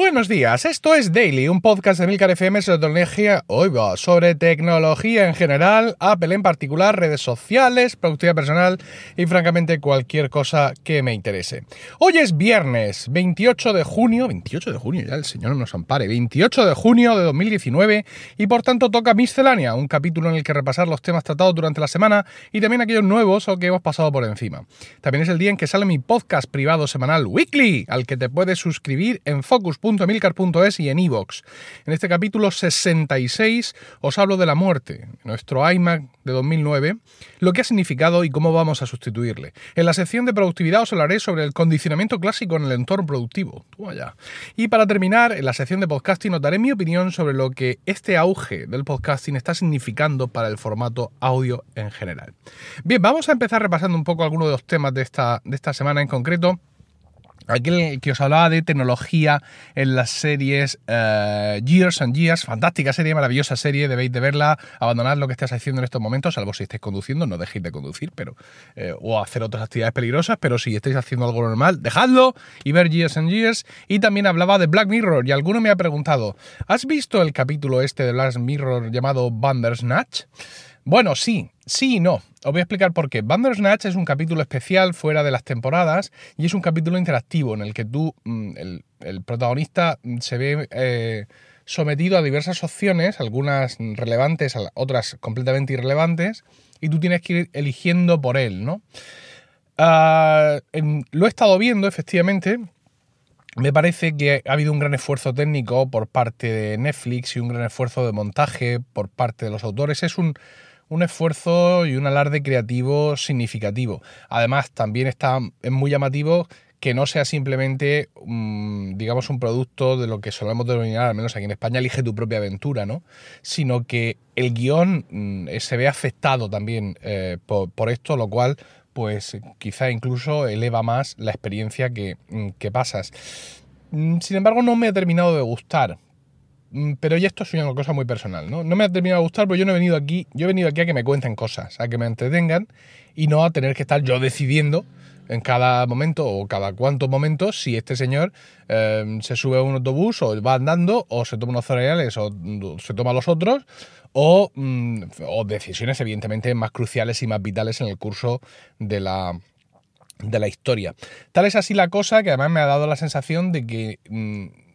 Buenos días, esto es Daily, un podcast de Milcar FM sobre tecnología, oiga, sobre tecnología en general, Apple en particular, redes sociales, productividad personal y francamente cualquier cosa que me interese. Hoy es viernes 28 de junio, 28 de junio, ya el señor nos ampare, 28 de junio de 2019 y por tanto toca Miscelánea, un capítulo en el que repasar los temas tratados durante la semana y también aquellos nuevos o que hemos pasado por encima. También es el día en que sale mi podcast privado semanal Weekly, al que te puedes suscribir en Focus y en iVoox. En este capítulo 66 os hablo de la muerte, nuestro iMac de 2009, lo que ha significado y cómo vamos a sustituirle. En la sección de productividad os hablaré sobre el condicionamiento clásico en el entorno productivo. Y para terminar, en la sección de podcasting os daré mi opinión sobre lo que este auge del podcasting está significando para el formato audio en general. Bien, vamos a empezar repasando un poco algunos de los temas de esta, de esta semana en concreto. Aquel que os hablaba de tecnología en las series eh, Years and Years, fantástica serie, maravillosa serie, debéis de verla, abandonad lo que estéis haciendo en estos momentos, salvo si estáis conduciendo, no dejéis de conducir, pero eh, o hacer otras actividades peligrosas, pero si estáis haciendo algo normal, dejadlo y ver Years and Years. Y también hablaba de Black Mirror, y alguno me ha preguntado, ¿has visto el capítulo este de Black Mirror llamado Bandersnatch? Bueno, sí, sí y no. Os voy a explicar por qué. Bandersnatch es un capítulo especial fuera de las temporadas y es un capítulo interactivo en el que tú, mm, el, protagonista, mm, se ve eh, sometido a diversas opciones, algunas relevantes, otras completamente irrelevantes, y tú tienes que ir eligiendo por él, ¿no? Ah, lo he estado viendo, efectivamente. Me parece que ha habido un gran esfuerzo técnico por parte de Netflix y un gran esfuerzo de montaje por parte de los autores. Es un, un esfuerzo y un alarde creativo significativo. Además, también está, es muy llamativo que no sea simplemente, mm, digamos, un producto de lo que solemos denominar, al menos aquí en España, elige tu propia aventura, ¿no? Sino que el guion mm, se ve afectado también eh, por, esto, lo cual, pues quizá incluso eleva más la experiencia que, mm, que pasas. Sin embargo, no me ha terminado de gustar. Mm, pero ya esto es una cosa muy personal, ¿no? No me ha terminado de gustar porque yo no he venido aquí, yo he venido aquí a que me cuenten cosas, a que me entretengan y no a tener que estar yo decidiendo en cada momento o cada cuantos momentos si este señor em, se sube a un autobús o va andando o se toma unos cereales o se toma los otros o, mm, o decisiones evidentemente más cruciales y más vitales en el curso de la, de la historia. Tal es así la cosa que además me ha dado la sensación de que... Mm,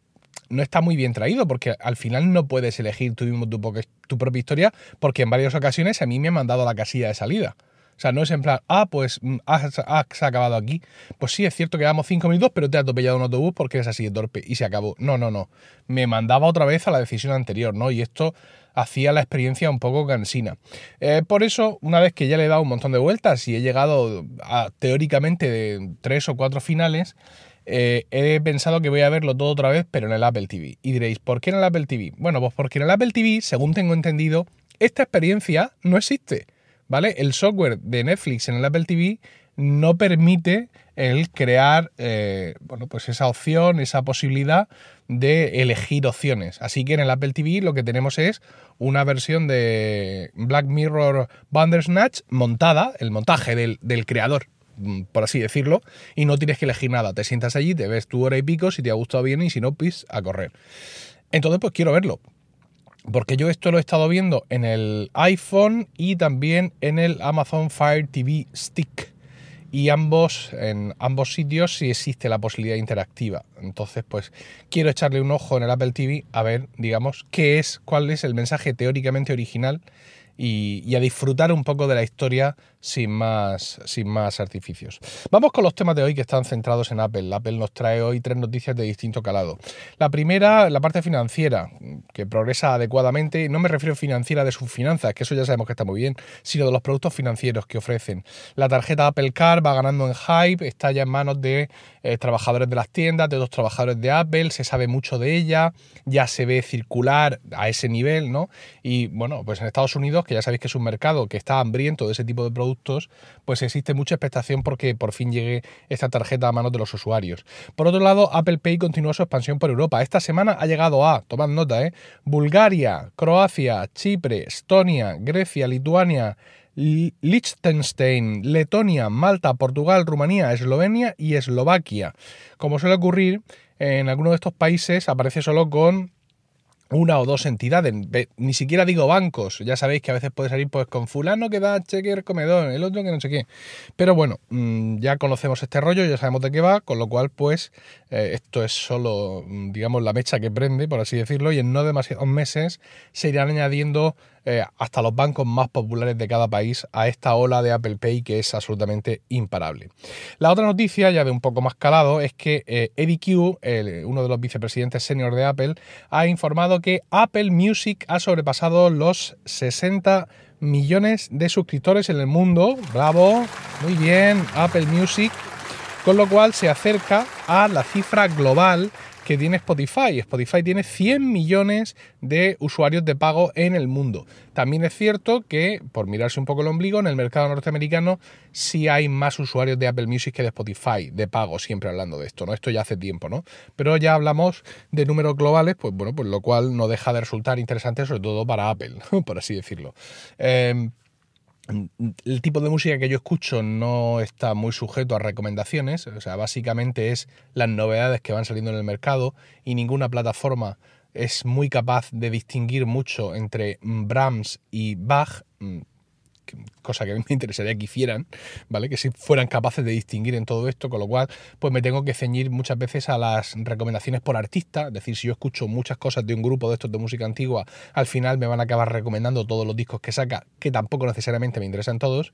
no está muy bien traído, porque al final no puedes elegir tú mismo tu, propia historia, porque en varias ocasiones a mí me han mandado a la casilla de salida. O sea, no es en plan, ah, pues mm, has, acabado aquí. Pues sí, es cierto que damos cinco minutos, pero te ha atropellado un autobús porque eres así de torpe y se acabó. No, no, no. Me mandaba otra vez a la decisión anterior, ¿no? Y esto hacía la experiencia un poco cansina. Eh, por eso, una vez que ya le he dado un montón de vueltas y he llegado a teóricamente de tres o cuatro finales, eh, he pensado que voy a verlo todo otra vez, pero en el Apple TV. Y diréis, ¿por qué en el Apple TV? Bueno, pues porque en el Apple TV, según tengo entendido, esta experiencia no existe, ¿vale? El software de Netflix en el Apple TV no permite el crear, eh, bueno, pues esa opción, esa posibilidad de elegir opciones. Así que en el Apple TV lo que tenemos es una versión de Black Mirror Bandersnatch montada, el montaje del, creador por así decirlo, y no tienes que elegir nada. Te sientas allí, te ves tu hora y pico, si te ha gustado bien y si no, pues a correr. Entonces, pues quiero verlo. Porque yo esto lo he estado viendo en el iPhone y también en el Amazon Fire TV Stick. Y ambos, en ambos sitios sí existe la posibilidad interactiva. Entonces, pues quiero echarle un ojo en el Apple TV a ver, digamos, qué es, cuál es el mensaje teóricamente original y, a disfrutar un poco de la historia sin más, sin más artificios. Vamos con los temas de hoy que están centrados en Apple. Apple nos trae hoy tres noticias de distinto calado. La primera, la parte financiera, que progresa adecuadamente. No me refiero financiera de sus finanzas, que eso ya sabemos que está muy bien, sino de los productos financieros que ofrecen. La tarjeta Apple Card va ganando en hype, está ya en manos de eh, trabajadores de las tiendas, de los trabajadores de Apple, se sabe mucho de ella, ya se ve circular a ese nivel, ¿no? Y bueno, pues en Estados Unidos que ya sabéis que es un mercado que está hambriento de ese tipo de productos, pues existe mucha expectación porque por fin llegue esta tarjeta a manos de los usuarios. Por otro lado, Apple Pay continúa su expansión por Europa. Esta semana ha llegado a, tomad nota, ¿eh? Bulgaria, Croacia, Chipre, Estonia, Grecia, Lituania, Liechtenstein, Letonia, Malta, Portugal, Rumanía, Eslovenia y Eslovaquia. Como suele ocurrir, en algunos de estos países aparece solo con una o dos entidades, ni siquiera digo bancos, ya sabéis que a veces puede salir pues con fulano que da cheque comedor, el otro que no sé qué. Pero bueno, mm, ya conocemos este rollo, ya sabemos de qué va, con lo cual pues eh, esto es solo, mm, digamos, la mecha que prende, por así decirlo, y en no demasiados meses se irán añadiendo eh, hasta los bancos más populares de cada país a esta ola de Apple Pay que es absolutamente imparable. La otra noticia, ya de un poco más calado, es que eh, Eddie Q, uno de los vicepresidentes senior de Apple, ha informado que Apple Music ha sobrepasado los 60 millones de suscriptores en el mundo. Bravo, muy bien, Apple Music. Con lo cual se acerca a la cifra global que tiene Spotify. Spotify tiene 100 millones de usuarios de pago en el mundo. También es cierto que, por mirarse un poco el ombligo, en el mercado norteamericano sí hay más usuarios de Apple Music que de Spotify, de pago, siempre hablando de esto, ¿no? Esto ya hace tiempo, ¿no? Pero ya hablamos de números globales, pues bueno, pues lo cual no deja de resultar interesante, sobre todo para Apple, por así decirlo. Eh, el tipo de música que yo escucho no está muy sujeto a recomendaciones, o sea, básicamente es las novedades que van saliendo en el mercado y ninguna plataforma es muy capaz de distinguir mucho entre Brahms y Bach, mm, cosa que me interesaría que hicieran, ¿vale? Que si fueran capaces de distinguir en todo esto, con lo cual, pues me tengo que ceñir muchas veces a las recomendaciones por artista, es decir, si yo escucho muchas cosas de un grupo de estos de música antigua, al final me van a acabar recomendando todos los discos que saca, que tampoco necesariamente me interesan todos,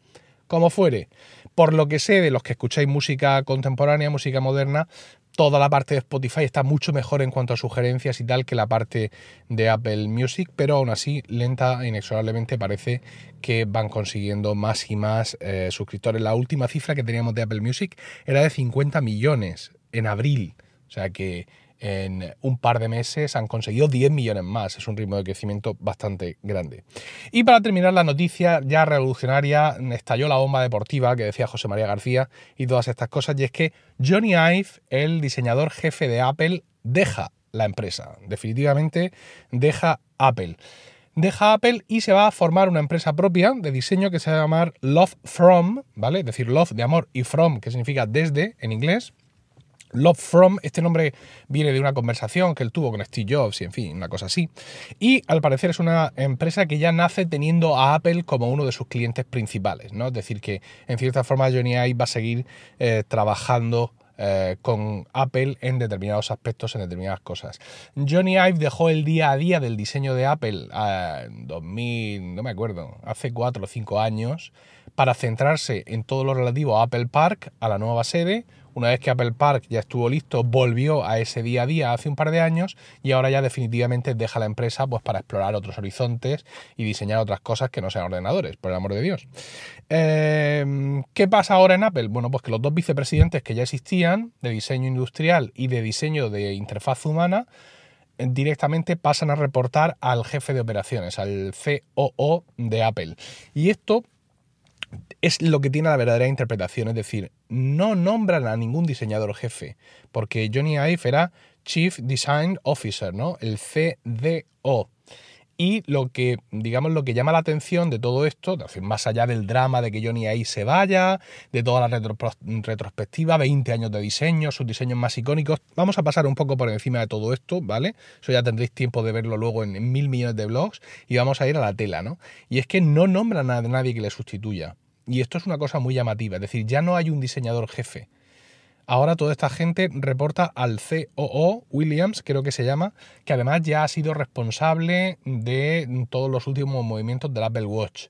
como fuere. Por lo que sé de los que escucháis música contemporánea, música moderna, toda la parte de Spotify está mucho mejor en cuanto a sugerencias y tal que la parte de Apple Music, pero aún así, lenta e inexorablemente parece que van consiguiendo más y más eh, suscriptores. La última cifra que teníamos de Apple Music era de 50 millones en abril. O sea que en un par de meses han conseguido 10 millones más. Es un ritmo de crecimiento bastante grande. Y para terminar la noticia ya revolucionaria, estalló la bomba deportiva que decía José María García y todas estas cosas, y es que Johnny Ive, el diseñador jefe de Apple, deja la empresa. Definitivamente deja Apple. Deja Apple y se va a formar una empresa propia de diseño que se va a llamar Love From, ¿vale? Es decir, Love de amor y From, que significa desde en inglés. Love From, este nombre viene de una conversación que él tuvo con Steve Jobs y en fin, una cosa así. Y al parecer es una empresa que ya nace teniendo a Apple como uno de sus clientes principales, ¿no? Es decir, que en cierta forma Johnny Ive va a seguir eh, trabajando eh, con Apple en determinados aspectos, en determinadas cosas. Johnny Ive dejó el día a día del diseño de Apple eh, en 2000, no me acuerdo, hace 4 o 5 años, para centrarse en todo lo relativo a Apple Park, a la nueva sede, una vez que Apple Park ya estuvo listo, volvió a ese día a día hace un par de años y ahora ya definitivamente deja la empresa pues, para explorar otros horizontes y diseñar otras cosas que no sean ordenadores, por el amor de Dios. Em, ¿Qué pasa ahora en Apple? Bueno, pues que los dos vicepresidentes que ya existían, de diseño industrial y de diseño de interfaz humana, directamente pasan a reportar al jefe de operaciones, al COO de Apple. Y esto es lo que tiene la verdadera interpretación, es decir, no nombran a ningún diseñador jefe, porque Johnny Ive era Chief Design Officer, ¿no? El CDO. Y lo que, digamos, lo que llama la atención de todo esto, más allá del drama de que Johnny Ive se vaya, de toda la retrospectiva, 20 años de diseño, sus diseños más icónicos, vamos a pasar un poco por encima de todo esto, ¿vale? Eso ya tendréis tiempo de verlo luego en, mil millones de blogs y vamos a ir a la tela, ¿no? Y es que no nombran a nadie que le sustituya. Y esto es una cosa muy llamativa, es decir, ya no hay un diseñador jefe. Ahora toda esta gente reporta al COO, Williams, creo que se llama, que además ya ha sido responsable de todos los últimos movimientos del Apple Watch.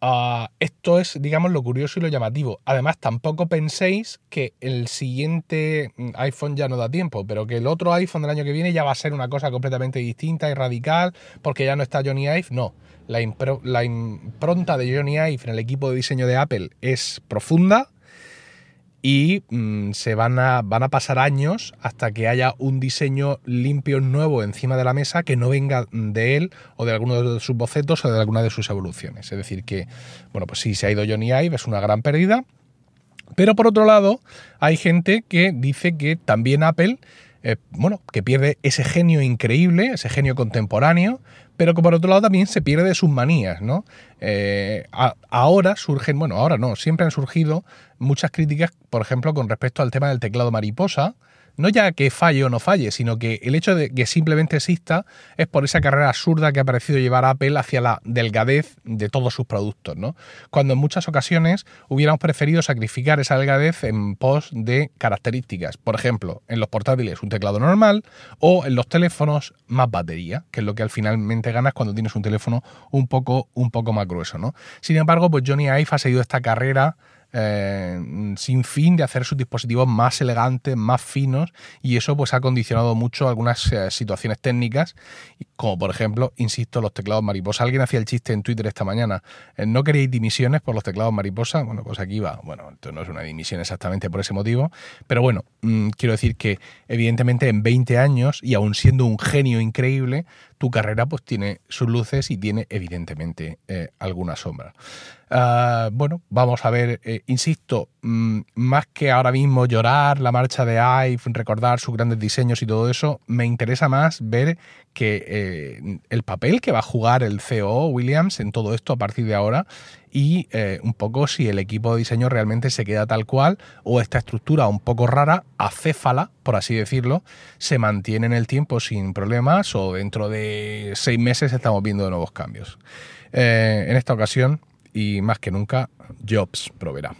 Ah, esto es, digamos, lo curioso y lo llamativo. Además, tampoco penséis que el siguiente iPhone ya no da tiempo, pero que el otro iPhone del año que viene ya va a ser una cosa completamente distinta y radical porque ya no está Johnny Ive. No, la, impronta de Johnny Ive en el equipo de diseño de Apple es profunda y mm, se van a, van a pasar años hasta que haya un diseño limpio nuevo encima de la mesa que no venga de él o de alguno de sus bocetos o de alguna de sus evoluciones. Es decir, que, bueno, pues sí, se ha ido Johnny Ive, es una gran pérdida. Pero por otro lado, hay gente que dice que también Apple eh, bueno, que pierde ese genio increíble, ese genio contemporáneo, pero que por otro lado también se pierde sus manías, ¿no? Eh, ahora surgen, bueno, ahora no, siempre han surgido muchas críticas, por ejemplo, con respecto al tema del teclado mariposa, no ya que falle o no falle, sino que el hecho de que simplemente exista es por esa carrera absurda que ha parecido llevar Apple hacia la delgadez de todos sus productos, ¿no? Cuando en muchas ocasiones hubiéramos preferido sacrificar esa delgadez en pos de características. Por ejemplo, en los portátiles un teclado normal o en los teléfonos más batería, que es lo que al finalmente ganas cuando tienes un teléfono un poco, un poco más grueso, ¿no? Sin embargo, pues Johnny Ive ha seguido esta carrera eh, sin fin de hacer sus dispositivos más elegantes, más finos, y eso pues ha condicionado mucho algunas eh, situaciones técnicas, como por ejemplo, insisto, los teclados mariposa. Alguien hacía el chiste en Twitter esta mañana, eh, ¿no queréis dimisiones por los teclados mariposa? Bueno, pues aquí va, bueno, esto no es una dimisión exactamente por ese motivo, pero bueno, mm, quiero decir que evidentemente en 20 años, y aún siendo un genio increíble, tu carrera pues tiene sus luces y tiene evidentemente alguna sombra. Ah, bueno, vamos a ver, eh, insisto, mm, más que ahora mismo llorar la marcha de Ive, recordar sus grandes diseños y todo eso, me interesa más ver que eh, el papel que va a jugar el CEO Williams en todo esto a partir de ahora y eh, un poco si el equipo de diseño realmente se queda tal cual o esta estructura un poco rara, acéfala, por así decirlo, se mantiene en el tiempo sin problemas o dentro de seis meses estamos viendo nuevos cambios. en esta ocasión y más que nunca Jobs proveerá.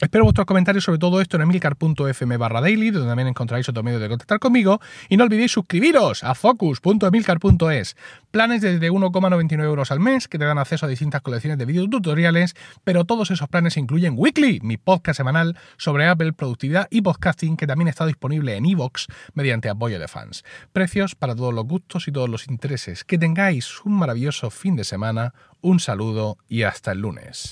Espero vuestros comentarios sobre todo esto en emilcar.fm barra daily, donde también encontraréis otro medio de contactar conmigo. Y no olvidéis suscribiros a focus.emilcar.es. Planes desde 1,99 euros al mes que te dan acceso a distintas colecciones de videotutoriales, pero todos esos planes incluyen Weekly, mi podcast semanal sobre Apple, productividad y podcasting, que también está disponible en iVoox mediante apoyo de fans. Precios para todos los gustos y todos los intereses. Que tengáis un maravilloso fin de semana, un saludo y hasta el lunes.